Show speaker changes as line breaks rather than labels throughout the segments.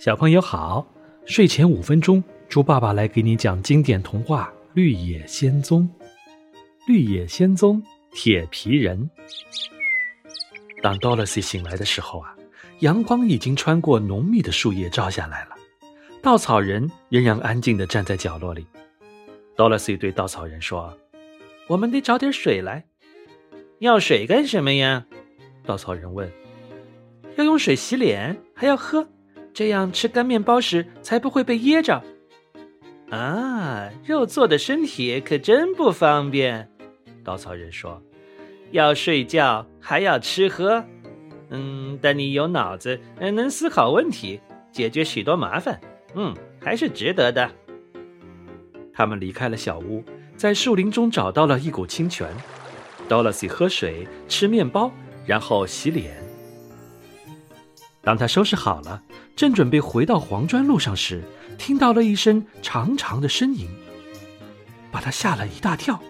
小朋友好，睡前五分钟，猪爸爸来给你讲经典童话《绿野仙踪》。绿野仙踪，铁皮人。当 Dorothy 醒来的时候啊，阳光已经穿过浓密的树叶照下来了，稻草人仍然安静地站在角落里。Dorothy 对稻草人说：“我们得找点水来。”
要水干什么呀？
稻草人问。
要用水洗脸，还要喝。这样吃干面包时才不会被噎着。啊，肉做的身体可真不方便。稻草人说：“要睡觉，还要吃喝。嗯，但你有脑子，能思考问题，解决许多麻烦。嗯，还是值得的。”
他们离开了小屋，在树林中找到了一股清泉。Dorothy 喝水，吃面包，然后洗脸。当他收拾好了。正准备回到黄砖路上时，听到了一声长长的呻吟，把他吓了一大跳。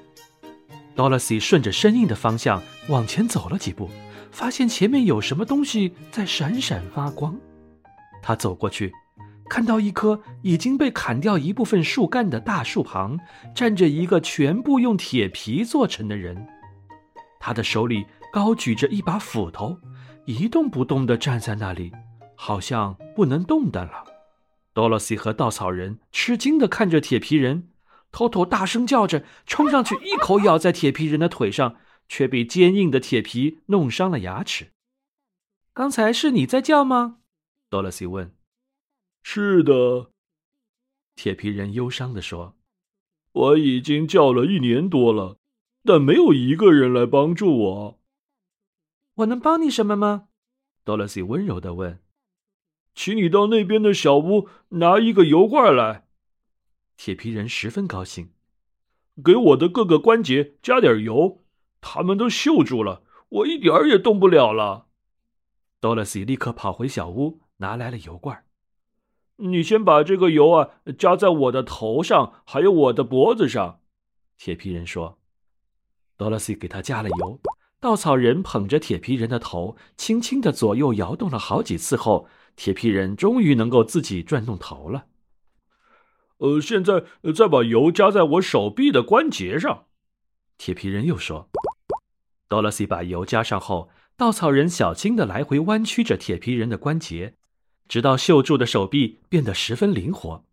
Dorothy 顺着声音的方向往前走了几步，发现前面有什么东西在闪闪发光。他走过去，看到一棵已经被砍掉一部分树干的大树旁，站着一个全部用铁皮做成的人，他的手里高举着一把斧头，一动不动地站在那里。好像不能动弹了。多萝西和稻草人吃惊地看着铁皮人，偷偷大声叫着，冲上去一口咬在铁皮人的腿上，却被坚硬的铁皮弄伤了牙齿。刚才是你在叫吗？多萝西问。
是的，
铁皮人忧伤地说：“
我已经叫了一年多了，但没有一个人来帮助我。
我能帮你什么吗？”
多萝西温柔的问。
请你到那边的小屋拿一个油罐来。
铁皮人十分高兴，
给我的各个关节加点油，他们都锈住了，我一点儿也动不了了。
多萝西立刻跑回小屋，拿来了油罐。
你先把这个油啊加在我的头上，还有我的脖子上。
铁皮人说。多萝西给他加了油，稻草人捧着铁皮人的头，轻轻的左右摇动了好几次后。铁皮人终于能够自己转动头了。
呃，现在再把油加在我手臂的关节上。
铁皮人又说：“多萝西把油加上后，稻草人小心的来回弯曲着铁皮人的关节，直到锈住的手臂变得十分灵活。”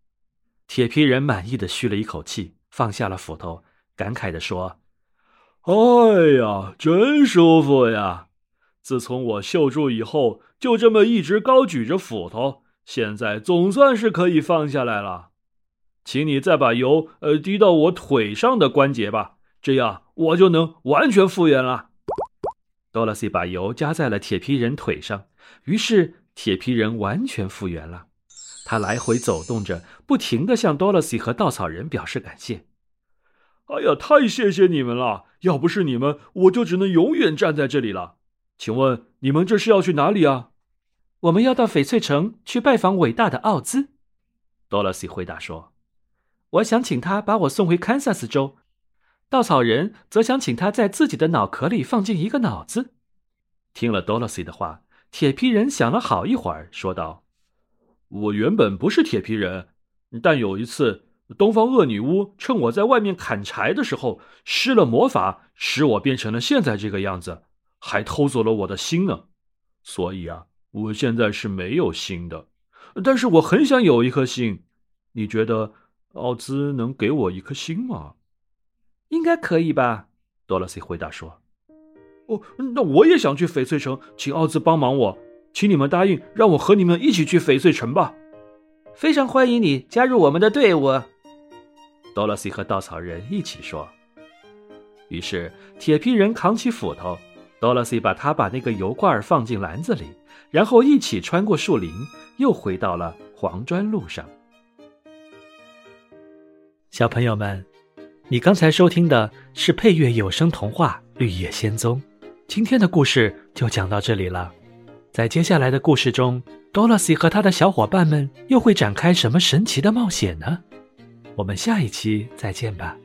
铁皮人满意的吁了一口气，放下了斧头，感慨的说：“
哎呀，真舒服呀！”自从我锈住以后，就这么一直高举着斧头，现在总算是可以放下来了。请你再把油呃滴到我腿上的关节吧，这样我就能完全复原了。
多萝西把油加在了铁皮人腿上，于是铁皮人完全复原了。他来回走动着，不停地向多萝西和稻草人表示感谢。
哎呀，太谢谢你们了！要不是你们，我就只能永远站在这里了。请问你们这是要去哪里啊？
我们要到翡翠城去拜访伟大的奥兹。
多萝西回答说：“
我想请他把我送回堪萨斯州。”稻草人则想请他在自己的脑壳里放进一个脑子。
听了多萝西的话，铁皮人想了好一会儿，说道：“
我原本不是铁皮人，但有一次，东方恶女巫趁我在外面砍柴的时候施了魔法，使我变成了现在这个样子。”还偷走了我的心呢，所以啊，我现在是没有心的。但是我很想有一颗心，你觉得奥兹能给我一颗心吗？
应该可以吧，
多萝西回答说。
哦，那我也想去翡翠城，请奥兹帮忙我，请你们答应让我和你们一起去翡翠城吧。
非常欢迎你加入我们的队伍，
多萝西和稻草人一起说。于是铁皮人扛起斧头。多萝西把他把那个油罐放进篮子里，然后一起穿过树林，又回到了黄砖路上。小朋友们，你刚才收听的是配乐有声童话《绿野仙踪》，今天的故事就讲到这里了。在接下来的故事中，多萝西和他的小伙伴们又会展开什么神奇的冒险呢？我们下一期再见吧。